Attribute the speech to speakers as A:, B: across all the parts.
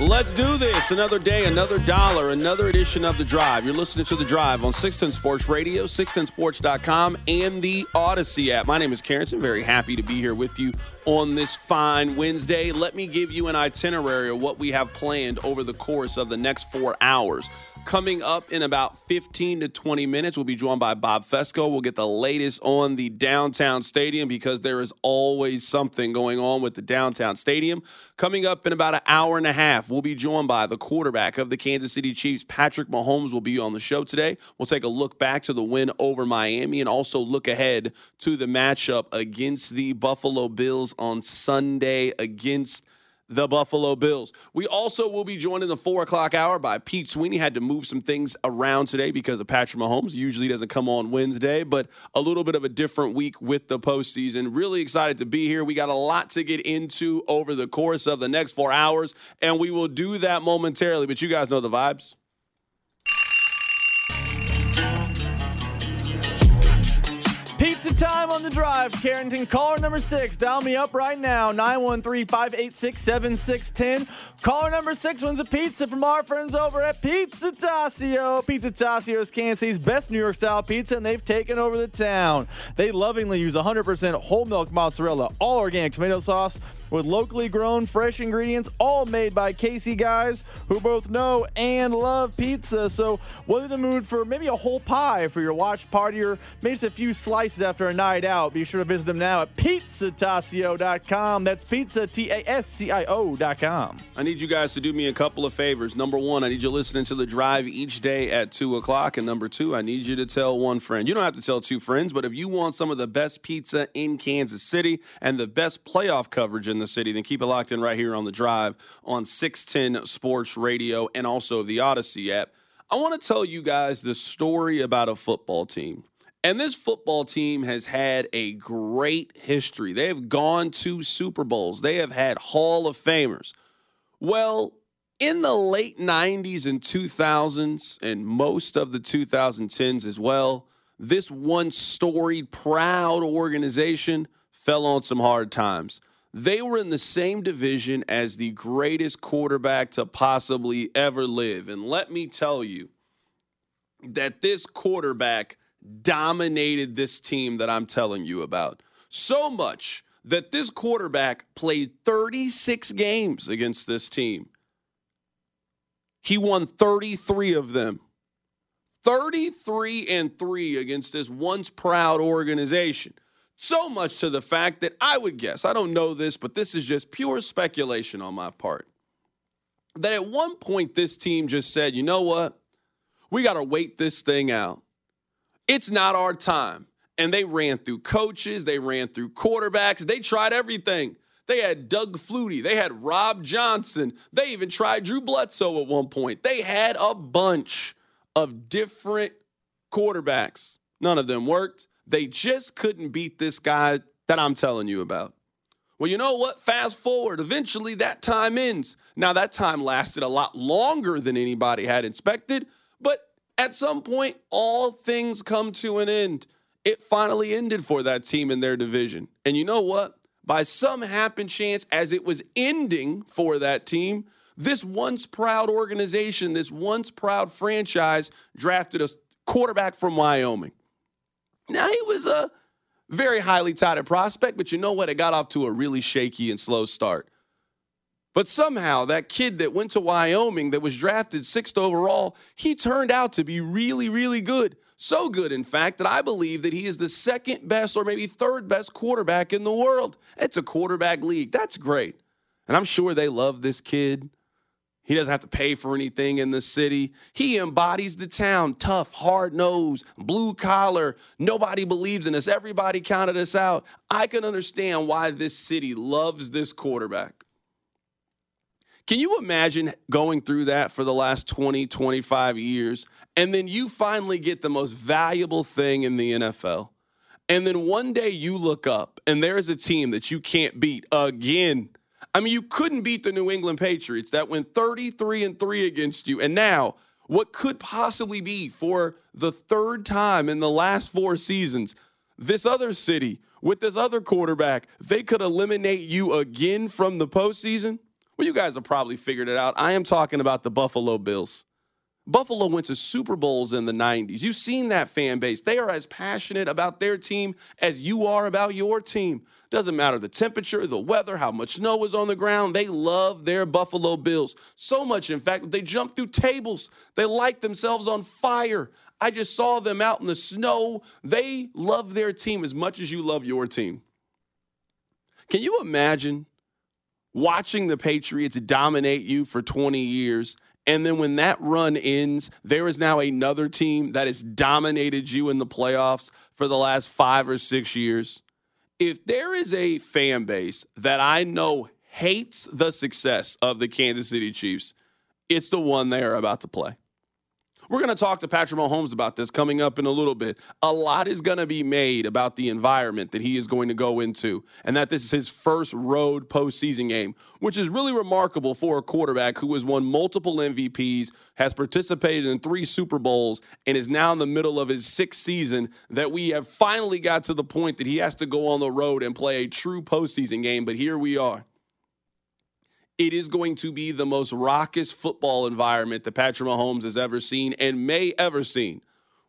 A: Let's do this. Another day, another dollar, another edition of The Drive. You're listening to The Drive on 610 Sports Radio, 610sports.com, and the Audacy app. My name is Carrington. Very happy to be here with you on this fine Wednesday. Let me give you an itinerary of what we have planned over the course of the next four hours. Coming up in about 15 to 20 minutes, we'll be joined by Bob Fescoe. We'll get the latest on the downtown stadium because there is always something going on with the downtown stadium. Coming up in about an hour and a half, we'll be joined by the quarterback of the Kansas City Chiefs, Patrick Mahomes, will be on the show today. We'll take a look back to the win over Miami and also look ahead to the matchup against the Buffalo Bills on Sunday against the Buffalo Bills. We also will be joined in the four o'clock hour by Pete Sweeney. Had to move some things around today because of Patrick Mahomes. Usually doesn't come on Wednesday, but a little bit of a different week with the postseason. Really excited to be here. We got a lot to get into over the course of the next four hours, and we will do that momentarily. But you guys know the vibes.
B: Pizza time on the drive, Carrington. Caller number six, dial me up right now, 913 586 7610. Caller number six wins a pizza from our friends over at Pizza Tascio. Pizza Tascio is Kansas City's best New York style pizza, and they've taken over the town. They lovingly use 100% whole milk mozzarella, all organic tomato sauce with locally grown fresh ingredients, all made by Casey guys who both know and love pizza. So, whether the mood for maybe a whole pie for your watch party or maybe just a few slices after a night out, be sure to visit them now at pizzatascio.com. That's pizza, T A S C I O.com.
A: I need you guys to do me a couple of favors. Number one, I need you listening to the drive each day at 2 o'clock. And number two, I need you to tell one friend. You don't have to tell two friends, but if you want some of the best pizza in Kansas City and the best playoff coverage in the city, then keep it locked in right here on the drive on 610 Sports Radio and also the Audacy app. I want to tell you guys the story about a football team. And this football team has had a great history. They have gone to Super Bowls, they have had Hall of Famers. Well, in the late 90s and 2000s, and most of the 2010s as well, this one storied, proud organization fell on some hard times. They were in the same division as the greatest quarterback to possibly ever live. And let me tell you that this quarterback dominated this team that I'm telling you about. So much that this quarterback played 36 games against this team. He won 33 of them. 33 and 3 against this once proud organization. So much to the fact that I would guess, I don't know this, but this is just pure speculation on my part, that at one point this team just said, you know what? We got to wait this thing out. It's not our time. And they ran through coaches, they ran through quarterbacks, they tried everything. They had Doug Flutie, they had Rob Johnson, they even tried Drew Bledsoe at one point. They had a bunch of different quarterbacks. None of them worked. They just couldn't beat this guy that I'm telling you about. Well, you know what? Fast forward. Eventually, that time ends. Now, that time lasted a lot longer than anybody had expected, at some point, all things come to an end. It finally ended for that team in their division. And you know what? By some happen chance, as it was ending for that team, this once proud organization, this once proud franchise drafted a quarterback from Wyoming. Now, he was a very highly touted prospect, but you know what? It got off to a really shaky and slow start. But somehow, that kid that went to Wyoming that was drafted sixth overall, he turned out to be really, really good. So good, in fact, that I believe that he is the second best or maybe third best quarterback in the world. It's a quarterback league. That's great. And I'm sure they love this kid. He doesn't have to pay for anything in the city. He embodies the town tough, hard nosed, blue collar. Nobody believes in us. Everybody counted us out. I can understand why this city loves this quarterback. Can you imagine going through that for the last 20, 25 years? And then you finally get the most valuable thing in the NFL. And then one day you look up and there's a team that you can't beat again. I mean, you couldn't beat the New England Patriots that went 33 and 3 against you. And now, what could possibly be for the third time in the last four seasons, this other city with this other quarterback, they could eliminate you again from the postseason? Well, you guys have probably figured it out. I am talking about the Buffalo Bills. Buffalo went to Super Bowls in the 90s. You've seen that fan base. They are as passionate about their team as you are about your team. Doesn't matter the temperature, the weather, how much snow is on the ground. They love their Buffalo Bills. So much, in fact, they jump through tables. They light themselves on fire. I just saw them out in the snow. They love their team as much as you love your team. Can you imagine watching the Patriots dominate you for 20 years and then when that run ends, there is now another team that has dominated you in the playoffs for the last five or six years. If there is a fan base that I know hates the success of the Kansas City Chiefs, it's the one they are about to play. We're going to talk to Patrick Mahomes about this coming up in a little bit. A lot is going to be made about the environment that he is going to go into, and that this is his first road postseason game, which is really remarkable for a quarterback who has won multiple MVPs, has participated in three Super Bowls, and is now in the middle of his sixth season. That we have finally got to the point that he has to go on the road and play a true postseason game, but here we are it is going to be the most raucous football environment that Patrick Mahomes has ever seen and may ever seen.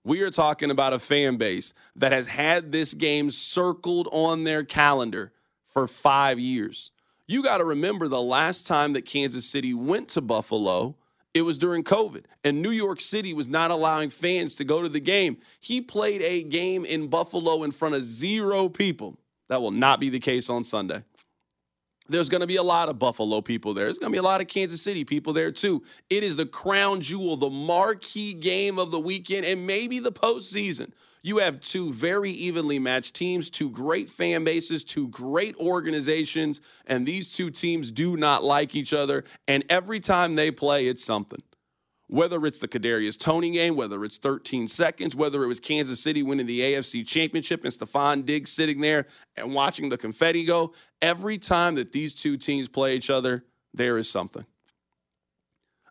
A: We are talking about a fan base that has had this game circled on their calendar for five years. You got to remember the last time that Kansas City went to Buffalo, it was during COVID, and New York City was not allowing fans to go to the game. He played a game in Buffalo in front of zero people. That will not be the case on Sunday there's going to be a lot of Buffalo people there. There's going to be a lot of Kansas City people there too. It is the crown jewel, the marquee game of the weekend, and maybe the postseason. You have two very evenly matched teams, two great fan bases, two great organizations, and these two teams do not like each other. And every time they play, it's something whether it's the Kadarius Toney game, whether it's 13 seconds, whether it was Kansas City winning the AFC Championship and Stefon Diggs sitting there and watching the confetti go, every time that these two teams play each other, there is something.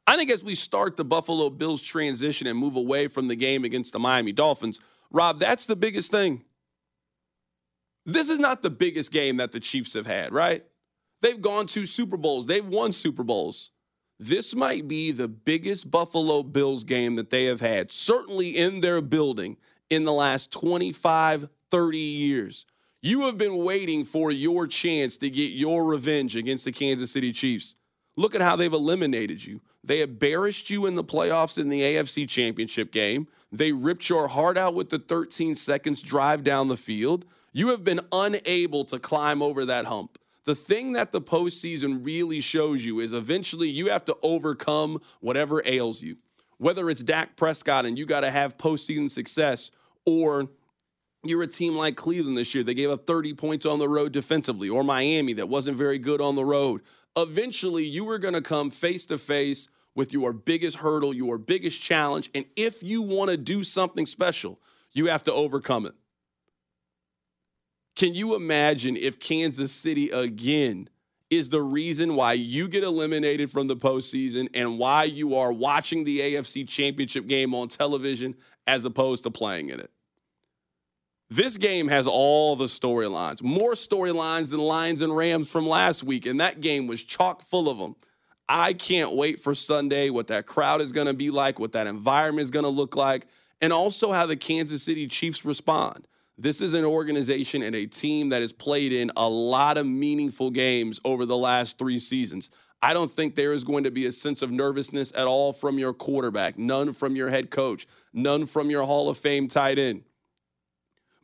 A: I think as we start the Buffalo Bills transition and move away from the game against the Miami Dolphins, Rob, that's the biggest thing. This is not the biggest game that the Chiefs have had, right? They've gone to Super Bowls, they've won Super Bowls. This might be the biggest Buffalo Bills game that they have had, certainly in their building in the last 25, 30 years. You have been waiting for your chance to get your revenge against the Kansas City Chiefs. Look at how they've eliminated you. They embarrassed you in the playoffs in the AFC Championship game. They ripped your heart out with the 13 seconds drive down the field. You have been unable to climb over that hump the thing that the postseason really shows you is eventually you have to overcome whatever ails you. Whether it's Dak Prescott and you got to have postseason success, or you're a team like Cleveland this year. They gave up 30 points on the road defensively, or Miami that wasn't very good on the road. Eventually, you are going to come face to face with your biggest hurdle, your biggest challenge. And if you want to do something special, you have to overcome it. Can you imagine if Kansas City again is the reason why you get eliminated from the postseason and why you are watching the AFC championship game on television as opposed to playing in it? This game has all the storylines, more storylines than Lions and Rams from last week, and that game was chock full of them. I can't wait for Sunday, what that crowd is going to be like, what that environment is going to look like, and also how the Kansas City Chiefs respond. This is an organization and a team that has played in a lot of meaningful games over the last three seasons. I don't think there is going to be a sense of nervousness at all from your quarterback, none from your head coach, none from your Hall of Fame tight end.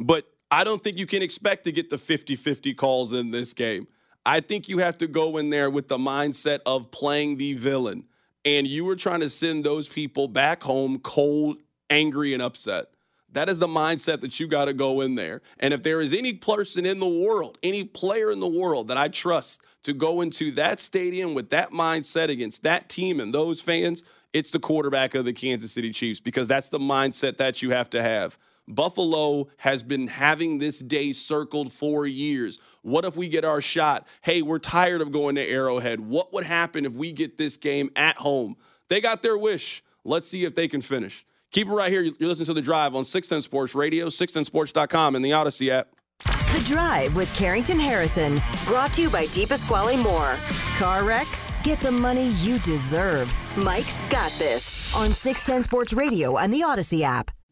A: But I don't think you can expect to get the 50 50 calls in this game. I think you have to go in there with the mindset of playing the villain. And you were trying to send those people back home cold, angry, and upset. That is the mindset that you got to go in there. And if there is any person in the world, any player in the world that I trust to go into that stadium with that mindset against that team and those fans, it's the quarterback of the Kansas City Chiefs because that's the mindset that you have to have. Buffalo has been having this day circled for years. What if we get our shot? Hey, we're tired of going to Arrowhead. What would happen if we get this game at home? They got their wish. Let's see if they can finish. Keep it right here. You're listening to The Drive on 610 Sports Radio, 610sports.com, and the Audacy app.
C: The Drive with Carrington Harrison, brought to you by Deep DePasquale Moore. Car wreck? Get the money you deserve. Mike's got this on 610 Sports Radio and the Audacy app.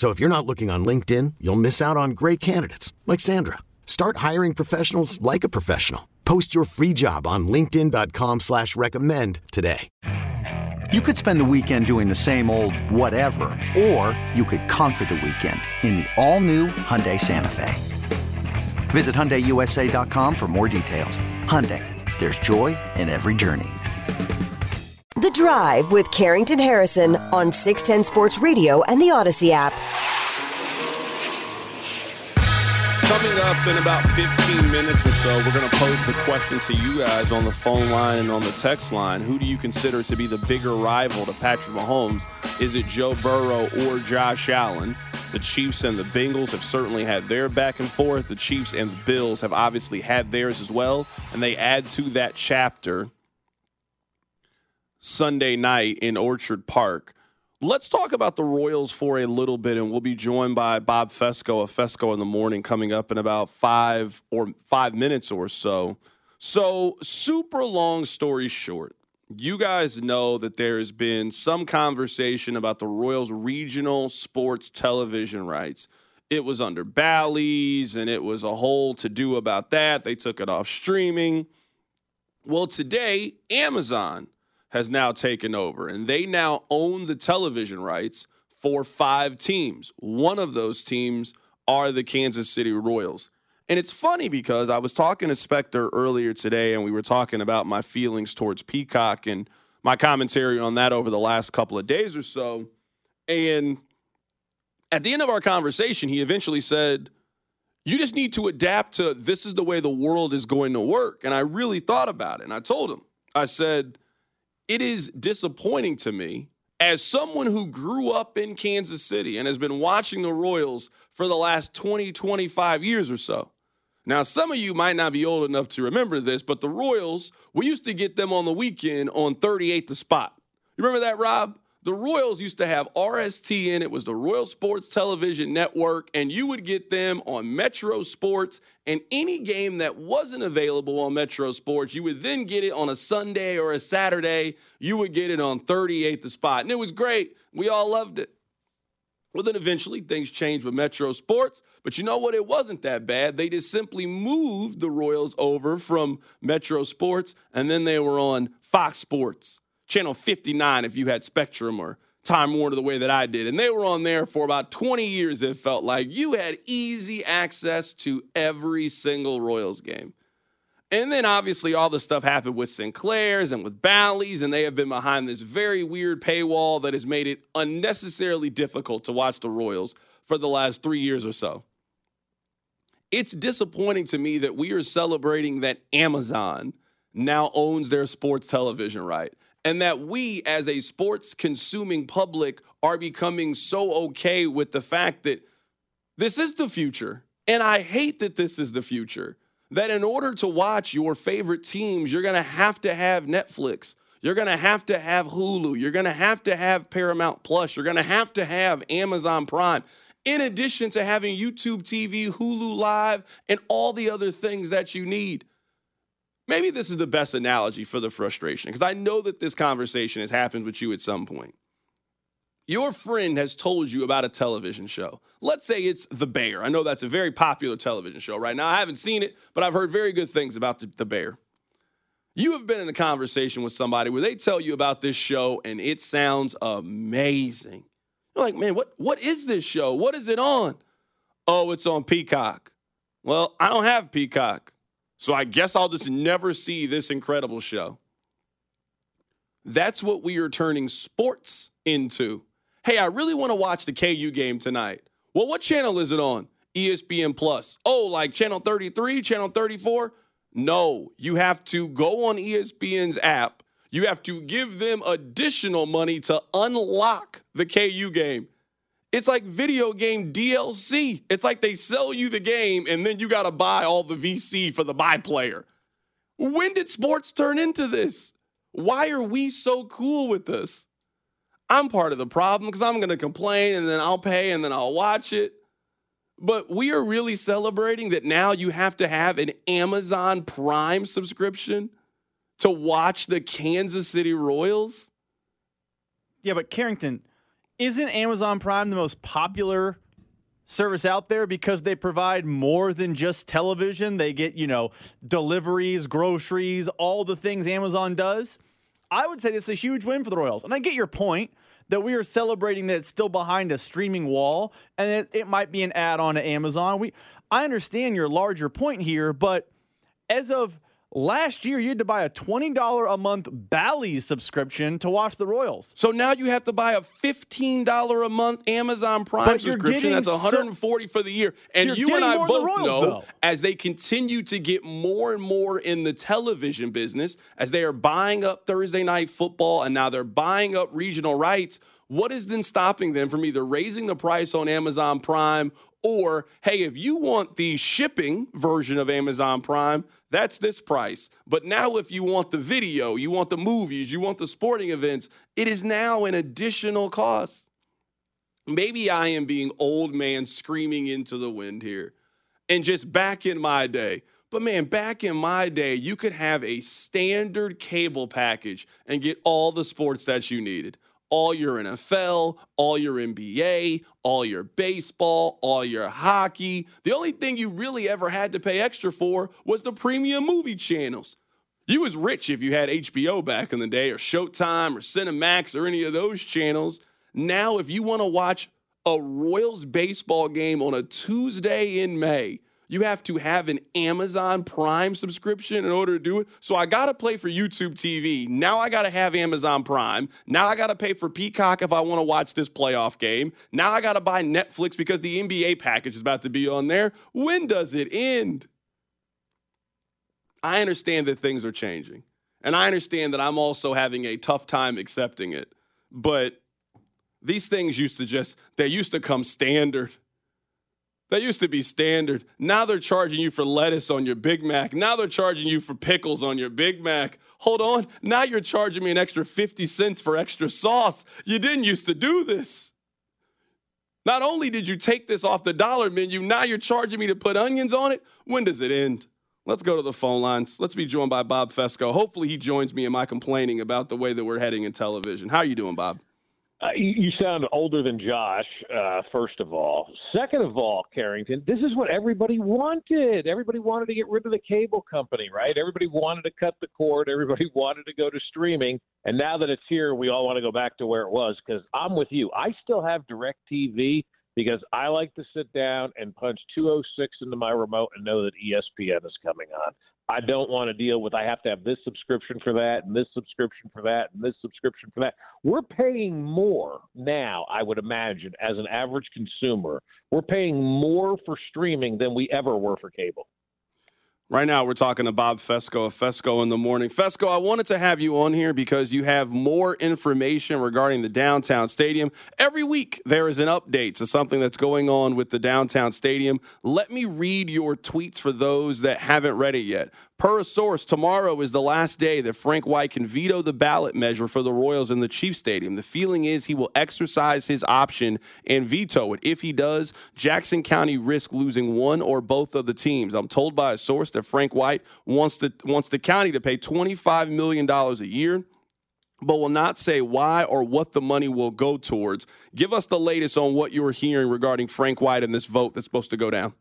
D: So if you're not looking on LinkedIn, you'll miss out on great candidates like Sandra. Start hiring professionals like a professional. Post your free job on LinkedIn.com slash recommend today.
E: You could spend the weekend doing the same old whatever, or you could conquer the weekend in the all-new Hyundai Santa Fe. Visit HyundaiUSA.com for more details. Hyundai, there's joy in every journey.
C: The Drive with Carrington Harrison on 610 Sports Radio and the Audacy app.
A: Coming up in about 15 minutes or so, we're going to pose the question to you guys on the phone line and on the text line. Who do you consider to be the bigger rival to Patrick Mahomes? Is it Joe Burrow or Josh Allen? The Chiefs and the Bengals have certainly had their back and forth. The Chiefs and the Bills have obviously had theirs as well. And they add to that chapter Sunday night in Orchard Park. Let's talk about the Royals for a little bit, and we'll be joined by Bob Fescoe of Fescoe in the Morning coming up in about five or five minutes or so. So, super long story short, you guys know that there has been some conversation about the Royals' regional sports television rights. It was under Bally's, and it was a whole to do about that. They took it off streaming. Well, today, Amazon has now taken over, and they now own the television rights for five teams. One of those teams are the Kansas City Royals. And it's funny because I was talking to Spectre earlier today, and we were talking about my feelings towards Peacock and my commentary on that over the last couple of days or so. And at the end of our conversation, he eventually said, You just need to adapt to this is the way the world is going to work. And I really thought about it. And I told him, I said, it is disappointing to me as someone who grew up in Kansas City and has been watching the Royals for the last 20, 25 years or so. Now, some of you might not be old enough to remember this, but the Royals, we used to get them on the weekend on 38 the spot. You remember that, Rob? The Royals used to have RST in it was the Royal Sports Television Network and you would get them on Metro Sports and any game that wasn't available on Metro Sports you would then get it on a Sunday or a Saturday. You would get it on 38th the spot and it was great. We all loved it. Well then eventually things changed with Metro Sports but you know what? It wasn't that bad. They just simply moved the Royals over from Metro Sports and then they were on Fox Sports channel 59 if you had Spectrum or Time Warner the way that I did. And they were on there for about 20 years, it felt like. You had easy access to every single Royals game. And then obviously all the stuff happened with Sinclair's and with Bally's, and they have been behind this very weird paywall that has made it unnecessarily difficult to watch the Royals for the last three years or so. It's disappointing to me that we are celebrating that Amazon now owns their sports television right. And that we, as a sports consuming public, are becoming so okay with the fact that this is the future. And I hate that this is the future that in order to watch your favorite teams, you're going to have to have Netflix. You're going to have to have Hulu. You're going to have to have Paramount Plus. You're going to have to have Amazon Prime, in addition to having YouTube TV, Hulu Live, and all the other things that you need. Maybe this is the best analogy for the frustration, because I know that this conversation has happened with you at some point. Your friend has told you about a television show. Let's say it's The Bear. I know that's a very popular television show right now. I haven't seen it, but I've heard very good things about the, the Bear. You have been in a conversation with somebody where they tell you about this show and it sounds amazing. You're like, man, what, what is this show? What is it on? Oh, it's on Peacock. Well, I don't have Peacock. So I guess I'll just never see this incredible show. That's what we are turning sports into hey, I really want to watch the KU game tonight. Well, what channel is it on? ESPN Plus. Oh, like channel 33, channel 34? No, you have to go on ESPN's app. You have to give them additional money to unlock the KU game. It's like video game DLC. It's like they sell you the game and then you got to buy all the VC for the buy player. When did sports turn into this? Why are we so cool with this? I'm part of the problem because I'm going to complain and then I'll pay and then I'll watch it. But we are really celebrating that now you have to have an Amazon Prime subscription to watch the Kansas City Royals.
B: Yeah, but Carrington, isn't Amazon Prime the most popular service out there because they provide more than just television? They get, you know, deliveries, groceries, all the things Amazon does. I would say this is a huge win for the Royals. And I get your point that we are celebrating that it's still behind a streaming wall and it, it might be an add on to Amazon. We I understand your larger point here, but as of Last year, you had to buy a $20 a month Bally's subscription to watch the Royals.
A: So now you have to buy a $15 a month Amazon Prime subscription. That's 140 so, for the year. And you and I both Royals, know though. as they continue to get more and more in the television business, as they are buying up Thursday night football and now they're buying up regional rights, what is then stopping them from either raising the price on Amazon Prime or, hey, if you want the shipping version of Amazon Prime, that's this price. But now, if you want the video, you want the movies, you want the sporting events, it is now an additional cost. Maybe I am being old man screaming into the wind here. And just back in my day, but man, back in my day, you could have a standard cable package and get all the sports that you needed all your NFL, all your NBA, all your baseball, all your hockey. The only thing you really ever had to pay extra for was the premium movie channels. You was rich if you had HBO back in the day or Showtime or Cinemax or any of those channels. Now if you want to watch a Royals baseball game on a Tuesday in May, you have to have an Amazon Prime subscription in order to do it. So I got to play for YouTube TV. Now I got to have Amazon Prime. Now I got to pay for Peacock if I want to watch this playoff game. Now I got to buy Netflix because the NBA package is about to be on there. When does it end? I understand that things are changing. And I understand that I'm also having a tough time accepting it. But these things used to just, they used to come standard. That used to be standard. Now they're charging you for lettuce on your Big Mac. Now they're charging you for pickles on your Big Mac. Hold on. Now you're charging me an extra 50 cents for extra sauce. You didn't used to do this. Not only did you take this off the dollar menu, now you're charging me to put onions on it. When does it end? Let's go to the phone lines. Let's be joined by Bob Fescoe. Hopefully he joins me in my complaining about the way that we're heading in television. How are you doing, Bob?
F: Uh, you sound older than Josh, uh, first of all. Second of all, Carrington, this is what everybody wanted. Everybody wanted to get rid of the cable company, right? Everybody wanted to cut the cord. Everybody wanted to go to streaming. And now that it's here, we all want to go back to where it was because I'm with you. I still have DirecTV because I like to sit down and punch 206 into my remote and know that ESPN is coming on. I don't want to deal with I have to have this subscription for that and this subscription for that and this subscription for that. We're paying more now, I would imagine, as an average consumer. We're paying more for streaming than we ever were for cable.
A: Right now, we're talking to Bob Fescoe of Fescoe in the Morning. Fescoe, I wanted to have you on here because you have more information regarding the downtown stadium. Every week, there is an update to something that's going on with the downtown stadium. Let me read your tweets for those that haven't read it yet. Per a source, tomorrow is the last day that Frank White can veto the ballot measure for the Royals in the Chiefs Stadium. The feeling is he will exercise his option and veto it. If he does, Jackson County risks losing one or both of the teams. I'm told by a source that Frank White wants the wants the county to pay $25 million a year but will not say why or what the money will go towards. Give us the latest on what you're hearing regarding Frank White and this vote that's supposed to go down.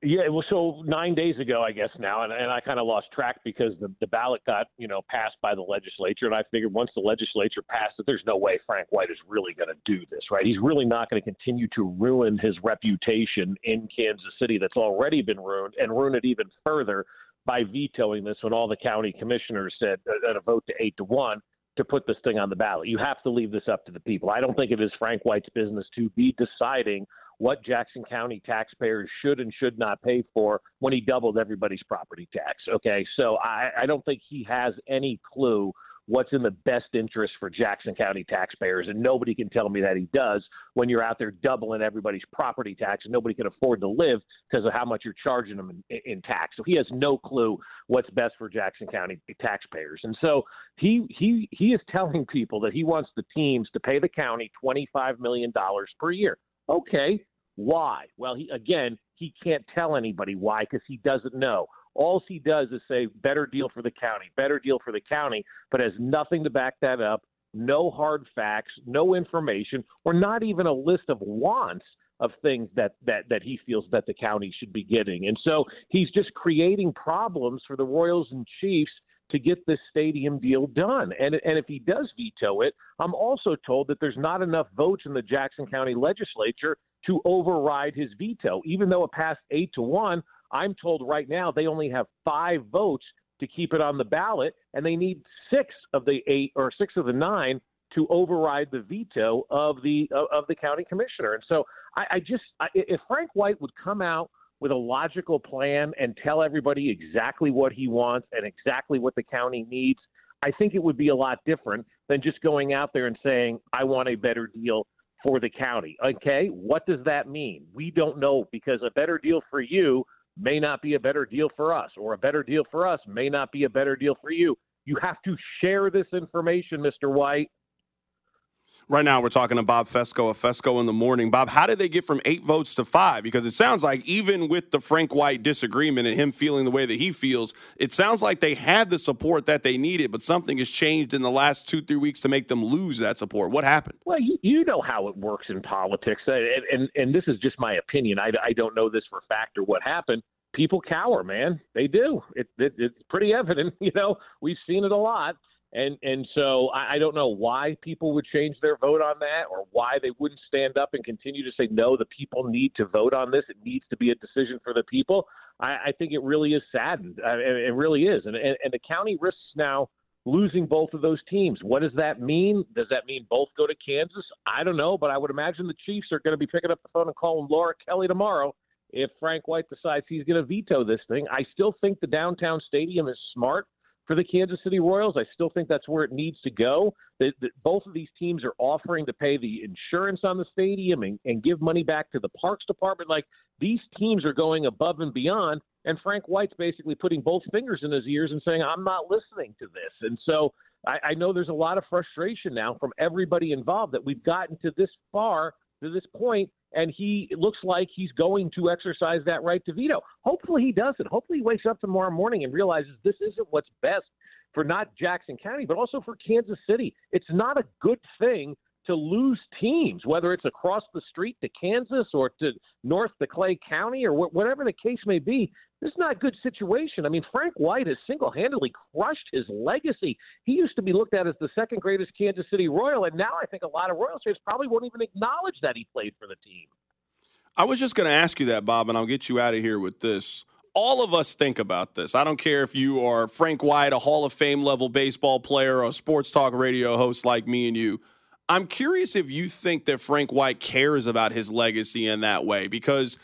F: Yeah, well, so nine days ago, I guess now, and, and I kind of lost track because the, the ballot got, you know, passed by the legislature, and I figured once the legislature passed it, there's no way Frank White is really going to do this, right? He's really not going to continue to ruin his reputation in Kansas City that's already been ruined, and ruin it even further by vetoing this when all the county commissioners said uh, at a vote to eight to one to put this thing on the ballot. You have to leave this up to the people. I don't think it is Frank White's business to be deciding what Jackson County taxpayers should and should not pay for when he doubled everybody's property tax. Okay, so I, I don't think he has any clue what's in the best interest for Jackson County taxpayers, and nobody can tell me that he does when you're out there doubling everybody's property tax and nobody can afford to live because of how much you're charging them in, in tax. So he has no clue what's best for Jackson County taxpayers, and so he he he is telling people that he wants the teams to pay the county twenty five million dollars per year. Okay, why? Well, he again, he can't tell anybody why because he doesn't know. All he does is say better deal for the county, better deal for the county, but has nothing to back that up, no hard facts, no information, or not even a list of wants of things that that that he feels that the county should be getting. And so he's just creating problems for the Royals and Chiefs to get this stadium deal done. And and if he does veto it, I'm also told that there's not enough votes in the Jackson County legislature to override his veto. Even though it passed 8 to 1, I'm told right now they only have 5 votes to keep it on the ballot and they need 6 of the 8 or 6 of the 9 to override the veto of the of the county commissioner. And so I, I just I, if Frank White would come out with a logical plan and tell everybody exactly what he wants and exactly what the county needs, I think it would be a lot different than just going out there and saying, I want a better deal for the county. Okay, what does that mean? We don't know because a better deal for you may not be a better deal for us, or a better deal for us may not be a better deal for you. You have to share this information, Mr. White.
A: Right now, we're talking to Bob Fescoe of Fescoe in the morning. Bob, how did they get from eight votes to five? Because it sounds like even with the Frank White disagreement and him feeling the way that he feels, it sounds like they had the support that they needed, but something has changed in the last two, three weeks to make them lose that support. What happened?
F: Well, you, know how it works in politics, and, and, and this is just my opinion. I, I don't know this for fact or what happened. People cower, man. They do. It, it, it's pretty evident. You know, we've seen it a lot. And and so I, I don't know why people would change their vote on that, or why they wouldn't stand up and continue to say no. The people need to vote on this. It needs to be a decision for the people. I, I think it really is saddened. I, it really is, and, and and the county risks now losing both of those teams. What does that mean? Does that mean both go to Kansas? I don't know, but I would imagine the Chiefs are going to be picking up the phone and calling Laura Kelly tomorrow if Frank White decides he's going to veto this thing. I still think the downtown stadium is smart for the Kansas City Royals. I still think that's where it needs to go. That, both of these teams are offering to pay the insurance on the stadium and, and give money back to the parks department. Like these teams are going above and beyond. And Frank White's basically putting both fingers in his ears and saying, I'm not listening to this. And so I, I know there's a lot of frustration now from everybody involved that we've gotten to this far to this point, and he looks like he's going to exercise that right to veto. Hopefully he doesn't. Hopefully he wakes up tomorrow morning and realizes this isn't what's best for not Jackson County, but also for Kansas City. It's not a good thing to lose teams, whether it's across the street to Kansas or to north to Clay County or wh- whatever the case may be. This is not a good situation. I mean, Frank White has single handedly crushed his legacy. He used to be looked at as the second greatest Kansas City Royal, and now I think a lot of Royals fans probably won't even acknowledge that he played for the team.
A: I was just going to ask you that, Bob, and I'll get you out of here with this all of us think about this. I don't care if you are Frank White, a Hall of Fame level baseball player, or a sports talk radio host like me and you. I'm curious if you think that Frank White cares about his legacy in that way because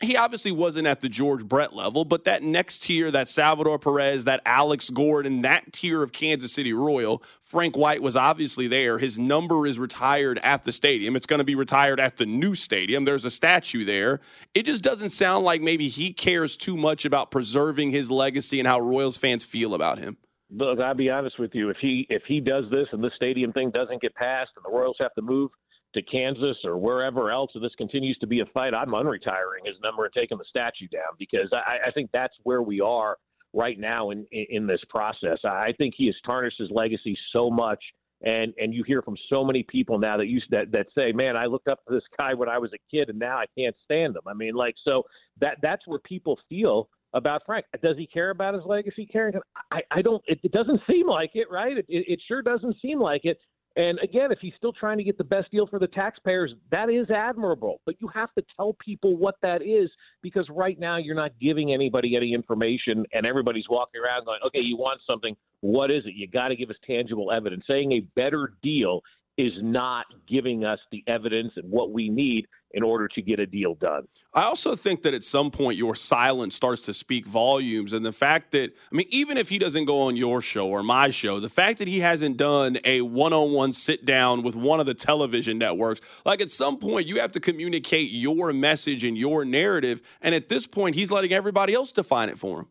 A: he obviously wasn't at the George Brett level, but that next tier, that Salvador Perez, that Alex Gordon, that tier of Kansas City Royal, Frank White was obviously there. His number is retired at the stadium. It's going to be retired at the new stadium. There's a statue there. It just doesn't sound like maybe he cares too much about preserving his legacy and how Royals fans feel about him.
F: Look, I'll be honest with you. If he if he does this and this stadium thing doesn't get passed and the Royals have to move – to Kansas or wherever else, if this continues to be a fight, I'm unretiring his number and taking the statue down because I, I think that's where we are right now in, in, in this process. I think he has tarnished his legacy so much. And and you hear from so many people now that you that that say, man, I looked up to this guy when I was a kid, and now I can't stand him. I mean, like, so that that's where people feel about Frank. Does he care about his legacy, Carrington? I, I don't. It, it doesn't seem like it, right? It, it, sure doesn't seem like it. And again, if he's still trying to get the best deal for the taxpayers, that is admirable. But you have to tell people what that is because right now you're not giving anybody any information and everybody's walking around going, okay, you want something. What is it? You got to give us tangible evidence. Saying a better deal is not giving us the evidence and what we need in order to get a deal done.
A: I also think that at some point your silence starts to speak volumes. And the fact that, I mean, even if he doesn't go on your show or my show, the fact that he hasn't done a one on one sit down with one of the television networks, like at some point you have to communicate your message and your narrative. And at this point, he's letting everybody else define it for him.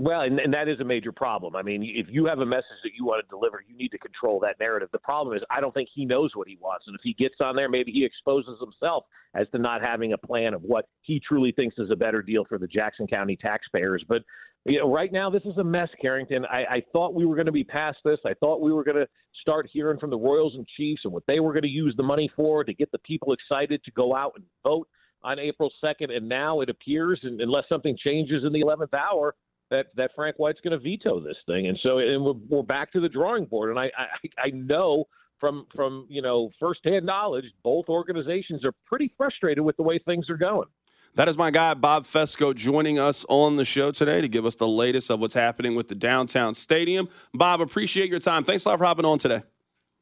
F: Well, and, and that is a major problem. I mean, if you have a message that you want to deliver, you need to control that narrative. The problem is, I don't think he knows what he wants. And if he gets on there, maybe he exposes himself as to not having a plan of what he truly thinks is a better deal for the Jackson County taxpayers. But you know, right now this is a mess, Carrington. I, I thought we were going to be past this. I thought we were going to start hearing from the Royals and Chiefs and what they were going to use the money for to get the people excited to go out and vote on April 2nd. And now it appears, unless something changes in the 11th hour, that that Frank White's going to veto this thing, and so and we're, we're back to the drawing board. And I, I I know from from you know firsthand knowledge, both organizations are pretty frustrated with the way things are going.
A: That is my guy Bob Fescoe joining us on the show today to give us the latest of what's happening with the downtown stadium. Bob, appreciate your time. Thanks a lot for hopping on today.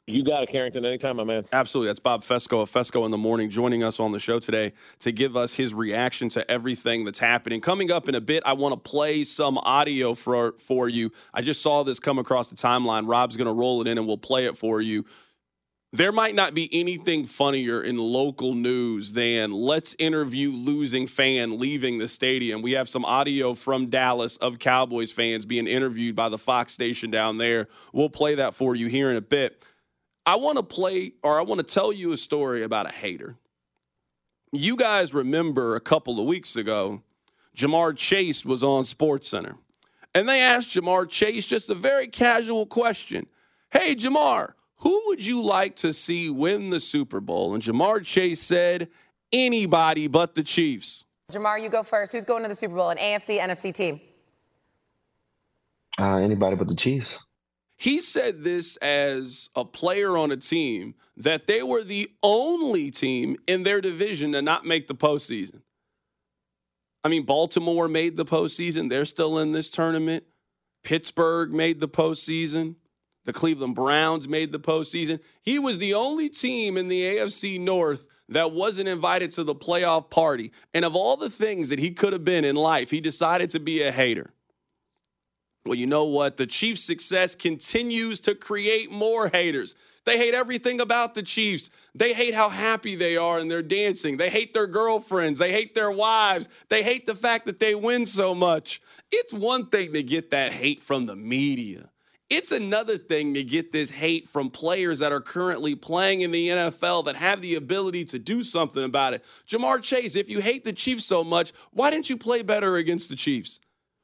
F: You got it, Carrington. Anytime, my man.
A: Absolutely. That's Bob Fescoe of Fescoe in the Morning joining us on the show today to give us his reaction to everything that's happening. Coming up in a bit, I want to play some audio for, for you. I just saw this come across the timeline. Rob's going to roll it in and we'll play it for you. There might not be anything funnier in local news than let's interview losing fan leaving the stadium. We have some audio from Dallas of Cowboys fans being interviewed by the Fox station down there. We'll play that for you here in a bit. I want to play or I want to tell you a story about a hater. You guys remember a couple of weeks ago, Ja'Marr Chase was on SportsCenter. And they asked Ja'Marr Chase just a very casual question. Hey, Ja'Marr, who would you like to see win the Super Bowl? And Ja'Marr Chase said, anybody but the Chiefs.
G: Ja'Marr, you go first. Who's going to the Super Bowl? An AFC, NFC team?
H: Uh, anybody but the Chiefs.
A: He said this as a player on a team that they were the only team in their division to not make the postseason. I mean, Baltimore made the postseason. They're still in this tournament. Pittsburgh made the postseason. The Cleveland Browns made the postseason. He was the only team in the AFC North that wasn't invited to the playoff party. And of all the things that he could have been in life, he decided to be a hater. Well, you know what? The Chiefs' success continues to create more haters. They hate everything about the Chiefs. They hate how happy they are and they're dancing. They hate their girlfriends. They hate their wives. They hate the fact that they win so much. It's one thing to get that hate from the media. It's another thing to get this hate from players that are currently playing in the NFL that have the ability to do something about it. Ja'Marr Chase, if you hate the Chiefs so much, why didn't you play better against the Chiefs?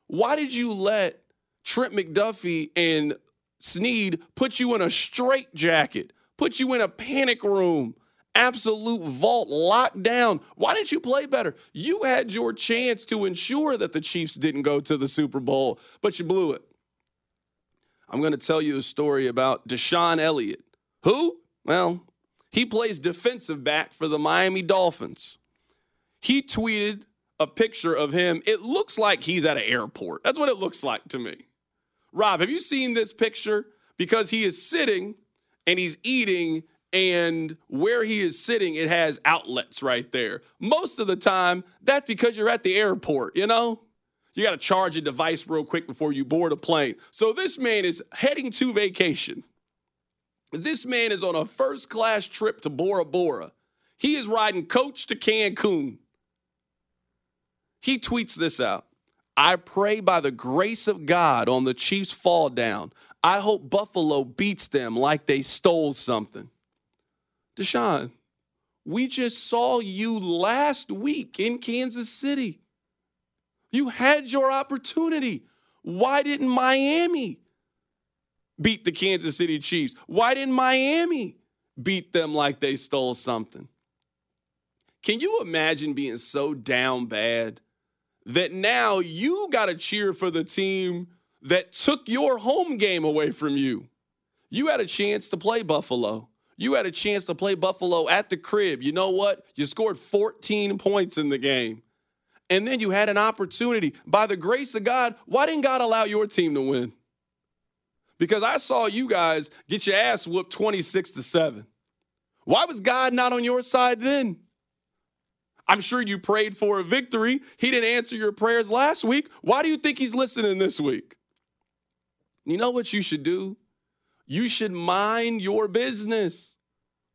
A: Why did you let Trent McDuffie and Sneed put you in a straight jacket, put you in a panic room, absolute vault locked down. Why didn't you play better? You had your chance to ensure that the Chiefs didn't go to the Super Bowl, but you blew it. I'm going to tell you a story about DeShon Elliott. Who? Well, he plays defensive back for the Miami Dolphins. He tweeted a picture of him. It looks like he's at an airport. That's what it looks like to me. Rob, have you seen this picture? Because he is sitting and he's eating, and where he is sitting, it has outlets right there. Most of the time, that's because you're at the airport, you know? You got to charge a device real quick before you board a plane. So this man is heading to vacation. This man is on a first class trip to Bora Bora. He is riding coach to Cancun. He tweets this out. I pray by the grace of God on the Chiefs fall down. I hope Buffalo beats them like they stole something. DeShon, we just saw you last week in Kansas City. You had your opportunity. Why didn't Miami beat the Kansas City Chiefs? Why didn't Miami beat them like they stole something? Can you imagine being so down bad that now you got to cheer for the team that took your home game away from you? You had a chance to play Buffalo. You had a chance to play Buffalo at the crib. You know what? You scored 14 points in the game. And then you had an opportunity. By the grace of God, why didn't God allow your team to win? Because I saw you guys get your ass whooped 26 to 7. Why was God not on your side then? I'm sure you prayed for a victory. He didn't answer your prayers last week. Why do you think he's listening this week? You know what you should do? You should mind your business.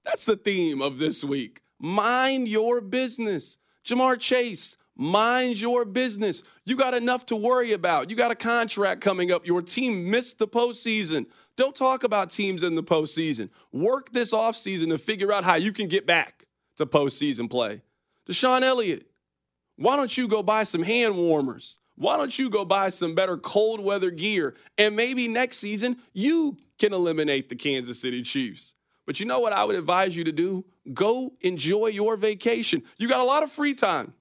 A: That's the theme of this week. Mind your business. Ja'Marr Chase, mind your business. You got enough to worry about. You got a contract coming up. Your team missed the postseason. Don't talk about teams in the postseason. Work this offseason to figure out how you can get back to postseason play. DeShon Elliott, why don't you go buy some hand warmers? Why don't you go buy some better cold weather gear? And maybe next season you can eliminate the Kansas City Chiefs. But you know what I would advise you to do? Go enjoy your vacation. You got a lot of free time.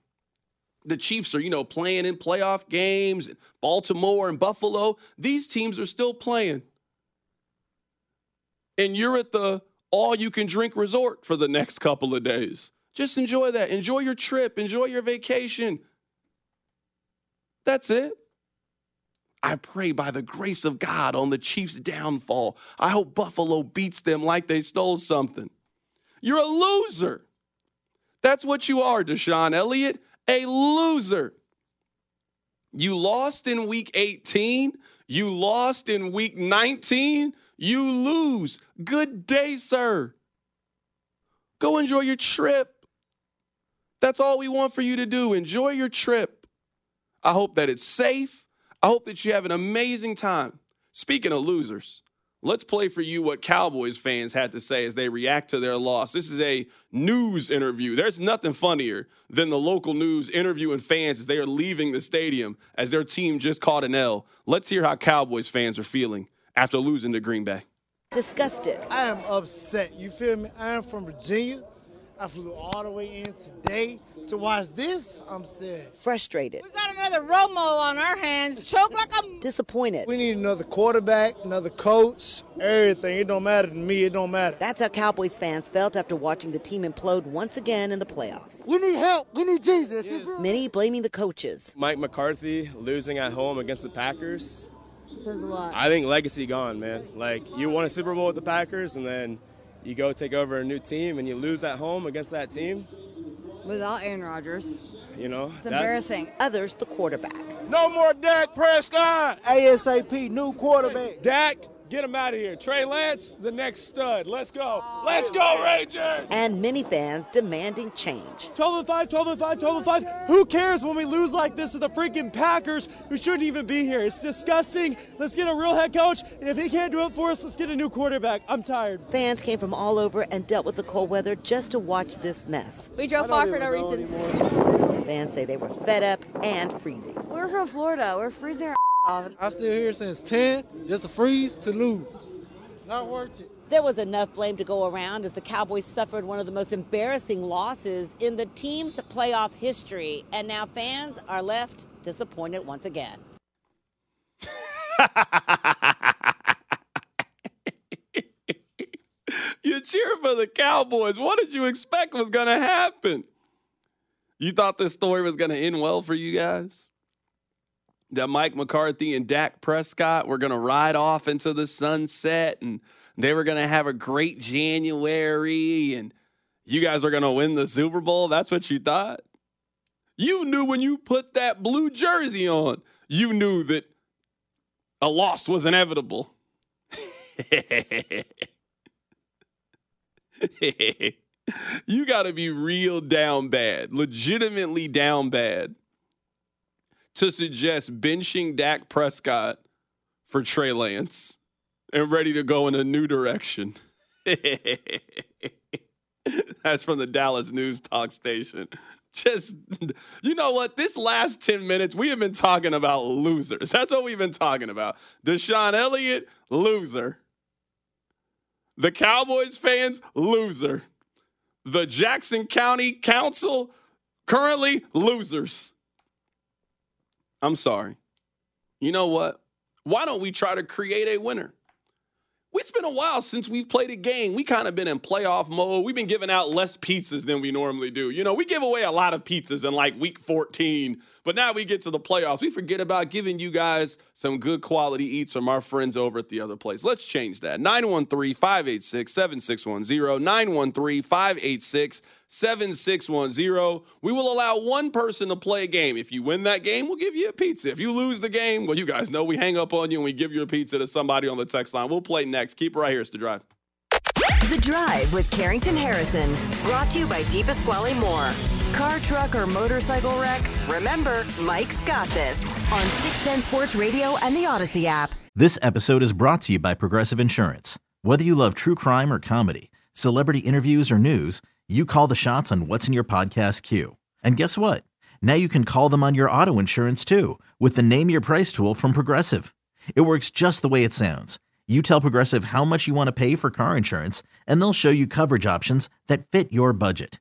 A: The Chiefs are, you know, playing in playoff games, and Baltimore and Buffalo. These teams are still playing. And you're at the all you can drink resort for the next couple of days. Just enjoy that. Enjoy your trip. Enjoy your vacation. That's it. I pray by the grace of God on the Chiefs' downfall. I hope Buffalo beats them like they stole something. You're a loser. That's what you are, DeShon Elliott, a loser. You lost in week 18. You lost in week 19. You lose. Good day, sir. Go enjoy your trip. That's all we want for you to do. Enjoy your trip. I hope that it's safe. I hope that you have an amazing time. Speaking of losers, let's play for you what Cowboys fans had to say as they react to their loss. This is a news interview. There's nothing funnier than the local news interviewing fans as they are leaving the stadium as their team just caught an L. Let's hear how Cowboys fans are feeling after losing to Green Bay.
H: Disgusted.
I: I am upset. You feel me? I am from Virginia. I flew all the way in today to watch this. I'm sad.
H: Frustrated.
J: We got another Romo on our hands. Choke like I'm
H: disappointed.
I: We need another quarterback, another coach, everything. It don't matter to me. It don't matter.
H: That's how Cowboys fans felt after watching the team implode once again in the playoffs.
I: We need help. We need Jesus.
H: Yes. Many blaming the coaches.
K: Mike McCarthy losing at home against the Packers.
L: Says a lot.
K: I think legacy gone, man. Like you won a Super Bowl with the Packers, and then you go take over a new team and you lose at home against that team.
L: Without Aaron Rodgers.
K: You know,
L: it's embarrassing.
H: Others, the quarterback.
I: No more Dak Prescott. ASAP, new quarterback.
M: Dak, get him out of here. Trey Lance, the next stud. Let's go. Oh. Let's go, Rangers.
H: And many fans demanding change.
N: 12 and 5, 12 and 5, 12 and 5. Who cares when we lose like this to the freaking Packers who shouldn't even be here? It's disgusting. Let's get a real head coach. And if he can't do it for us, let's get a new quarterback. I'm tired.
H: Fans came from all over and dealt with the cold weather just to watch this mess.
L: We drove far for no reason.
H: Fans say they were fed up and freezing.
L: We're from Florida. We're freezing our off.
O: Um, I still here since 10, just to freeze to lose. Not worth it.
H: There was enough blame to go around as the Cowboys suffered one of the most embarrassing losses in the team's playoff history. And now fans are left disappointed once again.
A: you cheer for the Cowboys. What did you expect was going to happen? You thought this story was going to end well for you guys? That Mike McCarthy and Dak Prescott were going to ride off into the sunset and they were going to have a great January and you guys were going to win the Super Bowl? That's what you thought? You knew when you put that blue jersey on, you knew that a loss was inevitable. you got to be real down bad, legitimately down bad, to suggest benching Dak Prescott for Trey Lance and ready to go in a new direction. That's from the Dallas News Talk Station. Just, you know what? This last 10 minutes, we have been talking about losers. That's what we've been talking about. DeShon Elliott, loser. The Cowboys fans, loser. The Jackson County Council, currently losers. I'm sorry. You know what? Why don't we try to create a winner? It's been a while since we've played a game. We kind of been in playoff mode. We've been giving out less pizzas than we normally do. You know, we give away a lot of pizzas in like week 14, but now we get to the playoffs. We forget about giving you guys some good quality eats from our friends over at the other place. Let's change that. 913 586 7610. 913 586 7610. We will allow one person to play a game. If you win that game, we'll give you a pizza. If you lose the game, well, you guys know we hang up on you and we give your pizza to somebody on the text line. We'll play next. Keep right here. It's the drive.
P: The Drive with Carrington Harrison, brought to you by DiPasquale Moore. Car, truck, or motorcycle wreck? Remember, Mike's got this on 610 Sports Radio and the Audacy app.
Q: This episode is brought to you by Progressive Insurance. Whether you love true crime or comedy, celebrity interviews or news, you call the shots on what's in your podcast queue. And guess what? Now you can call them on your auto insurance too with the Name Your Price tool from Progressive. It works just the way it sounds. You tell Progressive how much you want to pay for car insurance, and they'll show you coverage options that fit your budget.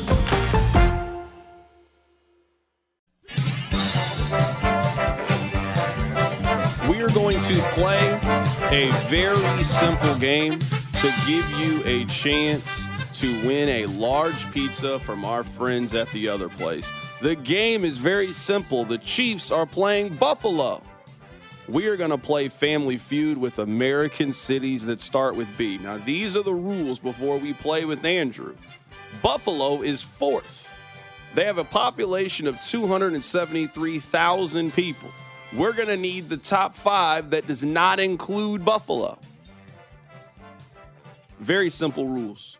A: Are going to play a very simple game to give you a chance to win a large pizza from our friends at the other place. The game is very simple. The Chiefs are playing Buffalo. We are going to play Family Feud with American cities that start with B. Now, these are the rules before we play with Andrew. Buffalo is fourth. They have a population of 273,000 people. We're going to need the top five that does not include Buffalo. Very simple rules.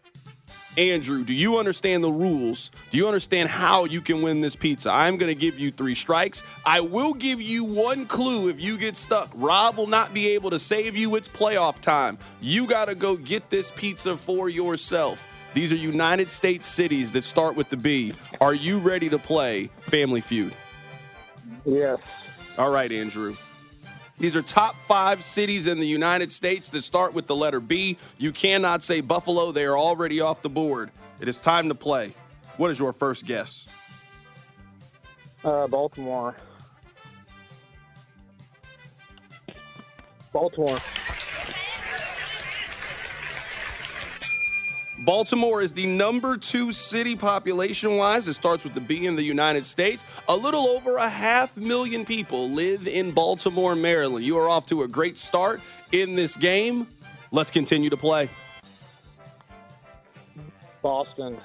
A: Andrew, do you understand the rules? Do you understand how you can win this pizza? I'm going to give you three strikes. I will give you one clue if you get stuck. Rob will not be able to save you. It's playoff time. You got to go get this pizza for yourself. These are United States cities that start with the B. Are you ready to play Family Feud?
R: Yes.
A: All right, Andrew. These are top five cities in the United States that start with the letter B. You cannot say Buffalo, they are already off the board. It is time to play. What is your first guess?
R: Uh, Baltimore. Baltimore.
A: Baltimore is the number two city population wise. It starts with the B in the United States. A little over a half million people live in Baltimore, Maryland. You are off to a great start in this game. Let's continue to play.
R: Boston.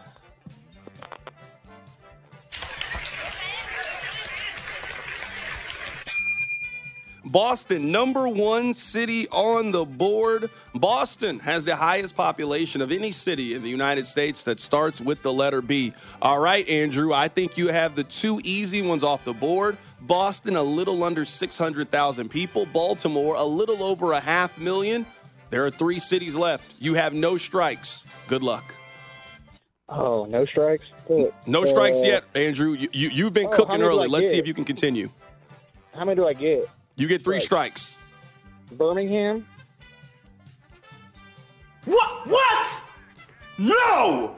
A: Boston, number one city on the board. Boston has the highest population of any city in the United States that starts with the letter B. All right, Andrew, I think you have the two easy ones off the board. Boston, a little under 600,000 people. Baltimore, a little over a half million. There are three cities left. You have no strikes. Good luck.
R: Oh, no strikes? Good.
A: No
R: Uh,
A: strikes yet, Andrew. You, you, you've been
R: Oh,
A: cooking early. Let's see if you can continue.
R: How many do I get?
A: You get three strikes.
R: Birmingham?
M: What? What? No!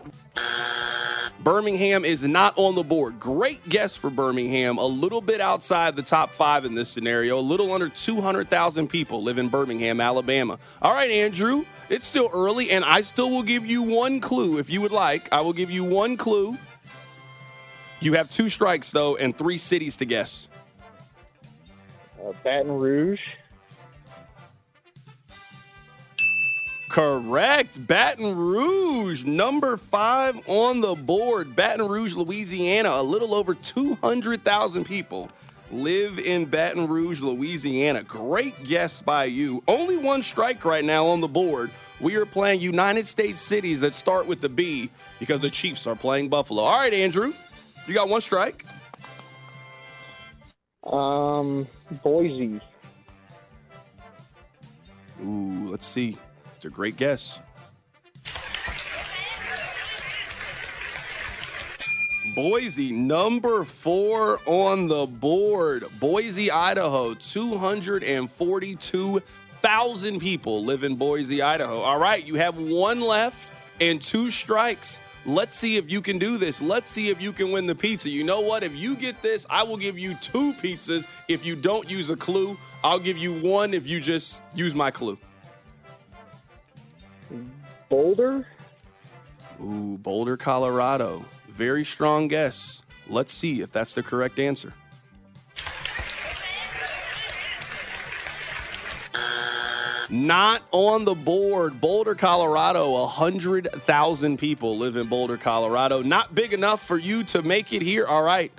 A: Birmingham is not on the board. Great guess for Birmingham. A little bit outside the top five in this scenario. A little under 200,000 people live in Birmingham, Alabama. All right, Andrew, it's still early, and I still will give you one clue if you would like. I will give you one clue. You have two strikes, though, and three cities to guess.
R: Baton Rouge?
A: Correct. Baton Rouge, number five on the board. Baton Rouge, Louisiana. A little over 200,000 people live in Baton Rouge, Louisiana. Great guess by you. Only one strike right now on the board. We are playing United States cities that start with the B because the Chiefs are playing Buffalo. All right, Andrew, you got one strike.
R: Um, Boise.
A: Ooh, let's see. It's a great guess. Boise, number four on the board. Boise, Idaho, 242,000 people live in Boise, Idaho. All right, you have one left and two strikes. Let's see if you can do this. Let's see if you can win the pizza. You know what? If you get this, I will give you two pizzas. If you don't use a clue, I'll give you one if you just use my clue.
R: Boulder?
A: Ooh, Boulder, Colorado. Very strong guess. Let's see if that's the correct answer. Not on the board. Boulder, Colorado. 100,000 people live in Boulder, Colorado. Not big enough for you to make it here. All right.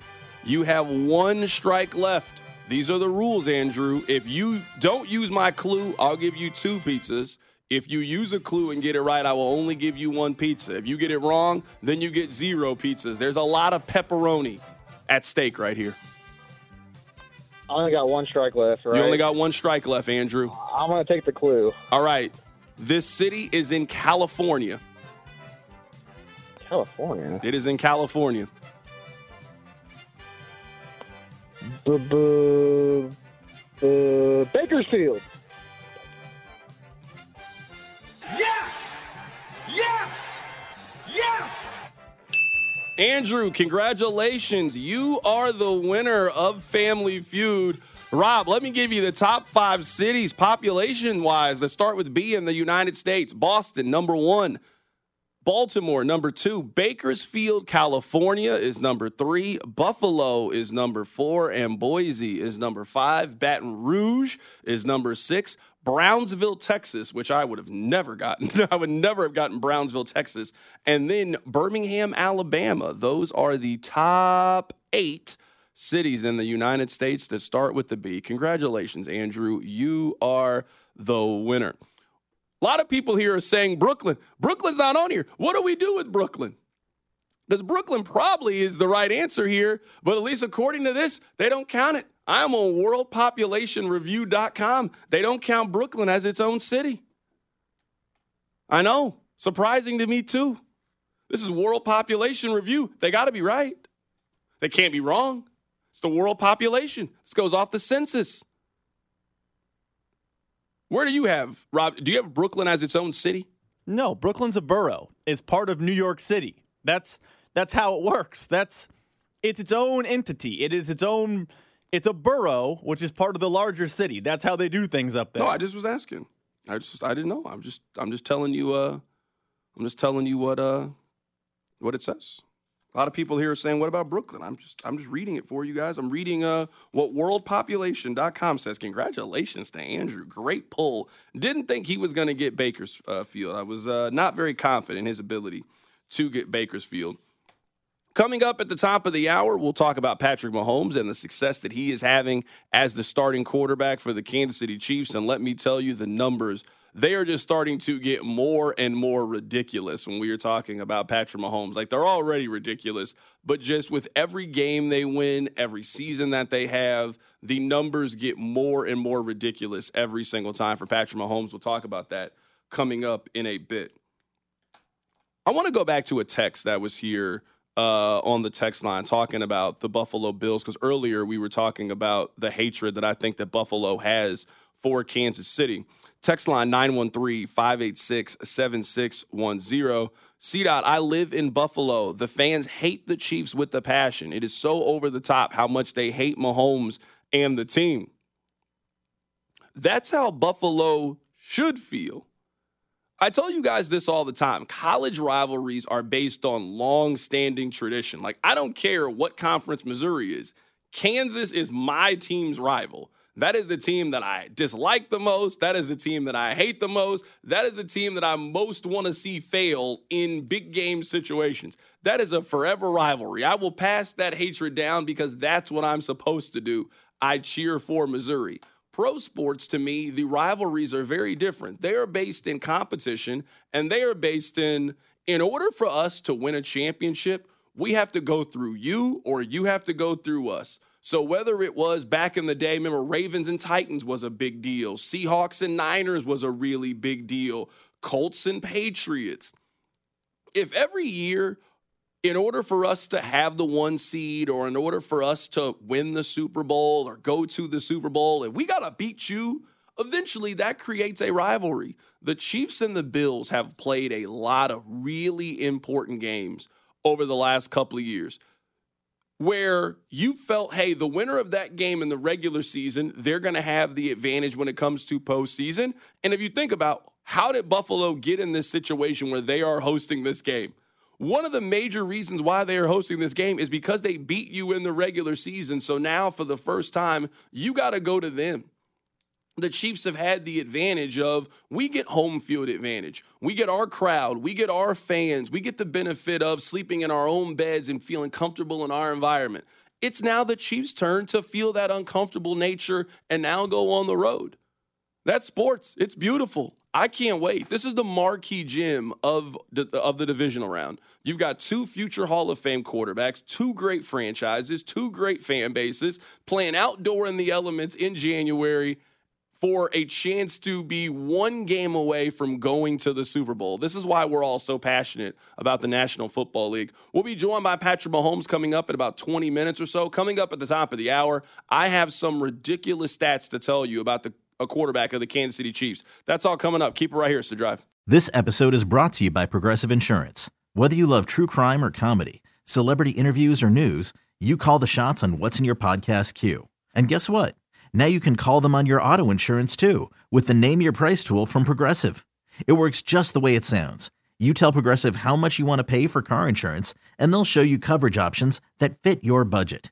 A: You have one strike left. These are the rules, Andrew. If you don't use my clue, I'll give you two pizzas. If you use a clue and get it right, I will only give you one pizza. If you get it wrong, then you get zero pizzas. There's a lot of pepperoni at stake right here.
R: I only got one strike left, right?
A: You only got one strike left, Andrew.
R: I'm going to take the clue.
A: All right. This city is in California.
R: California?
A: It is in California.
R: B- b- b- Bakersfield.
A: Andrew, congratulations. You are the winner of Family Feud. Rob, let me give you the top five cities population wise that start with B in the United States Boston, number one. Baltimore, number two. Bakersfield, California is number three. Buffalo is number four. And Boise is number five. Baton Rouge is number six. Brownsville, Texas, which I would have never gotten. I would never have gotten Brownsville, Texas. And then Birmingham, Alabama. Those are the top eight cities in the United States that start with the B. Congratulations, Andrew. You are the winner. A lot of people here are saying Brooklyn. Brooklyn's not on here. What do we do with Brooklyn? Because Brooklyn probably is the right answer here, but at least according to this, they don't count it. I'm on worldpopulationreview.com. They don't count Brooklyn as its own city. I know. Surprising to me, too. This is World Population Review. They got to be right. They can't be wrong. It's the world population. This goes off the census. Where do you have, Rob? Do you have Brooklyn as its own city?
B: No, Brooklyn's a borough. It's part of New York City. That's that's how it works. That's it's its own entity. It is its own it's a borough, which is part of the larger city. That's how they do things up there.
A: No, I just was asking. I just I didn't know. I'm just I'm just telling you uh I'm just telling you what uh what it says. A lot of people here are saying, "What about Brooklyn?" I'm just I'm just reading it for you guys. I'm reading uh what worldpopulation.com says. Congratulations to Andrew. Great pull. Didn't think he was going to get Bakersfield. I was uh, not very confident in his ability to get Bakersfield. Coming up at the top of the hour, we'll talk about Patrick Mahomes and the success that he is having as the starting quarterback for the Kansas City Chiefs. And let me tell you, the numbers, they are just starting to get more and more ridiculous when we are talking about Patrick Mahomes. Like they're already ridiculous, but just with every game they win, every season that they have, the numbers get more and more ridiculous every single time for Patrick Mahomes. We'll talk about that coming up in a bit. I want to go back to a text that was here uh, on the text line talking about the Buffalo Bills because earlier we were talking about the hatred that I think that Buffalo has for Kansas City. Text line 913 586 7610. C. Dot, I live in Buffalo. The fans hate the Chiefs with the passion. It is so over the top how much they hate Mahomes and the team. That's how Buffalo should feel. I tell you guys this all the time. College rivalries are based on long-standing tradition. Like I don't care what conference Missouri is. Kansas is my team's rival. That is the team that I dislike the most. That is the team that I hate the most. That is the team that I most want to see fail in big game situations. That is a forever rivalry. I will pass that hatred down because that's what I'm supposed to do. I cheer for Missouri. Pro sports, to me, the rivalries are very different. They are based in competition and they are based in, in order for us to win a championship, we have to go through you or you have to go through us. So whether it was back in the day, remember Ravens and Titans was a big deal. Seahawks and Niners was a really big deal. Colts and Patriots. If every year, in order for us to have the one seed or in order for us to win the Super Bowl or go to the Super Bowl, if we got to beat you, eventually that creates a rivalry. The Chiefs and the Bills have played a lot of really important games over the last couple of years where you felt, hey, the winner of that game in the regular season, they're going to have the advantage when it comes to postseason. And if you think about how did Buffalo get in this situation where they are hosting this game? One of the major reasons why they are hosting this game is because they beat you in the regular season. So now, for the first time, you got to go to them the Chiefs have had the advantage of we get home field advantage. We get our crowd, we get our fans, we get the benefit of sleeping in our own beds and feeling comfortable in our environment. It's now the Chiefs' turn to feel that uncomfortable nature and now go on the road. That's sports. It's beautiful. I can't wait. This is the marquee gym of the, of the divisional round. You've got two future Hall of Fame quarterbacks, two great franchises, two great fan bases playing outdoor in the elements in January for a chance to be one game away from going to the Super Bowl. This is why we're all so passionate about the National Football League. We'll be joined by Patrick Mahomes coming up in about 20 minutes or so. Coming up at the top of the hour, I have some ridiculous stats to tell you about the a quarterback of the Kansas City Chiefs. That's all coming up. Keep it right here, to Drive.
Q: This episode is brought to you by Progressive Insurance. Whether you love true crime or comedy, celebrity interviews or news, you call the shots on what's in your podcast queue. And guess what? Now you can call them on your auto insurance too with the Name Your Price tool from Progressive. It works just the way it sounds. You tell Progressive how much you want to pay for car insurance, and they'll show you coverage options that fit your budget.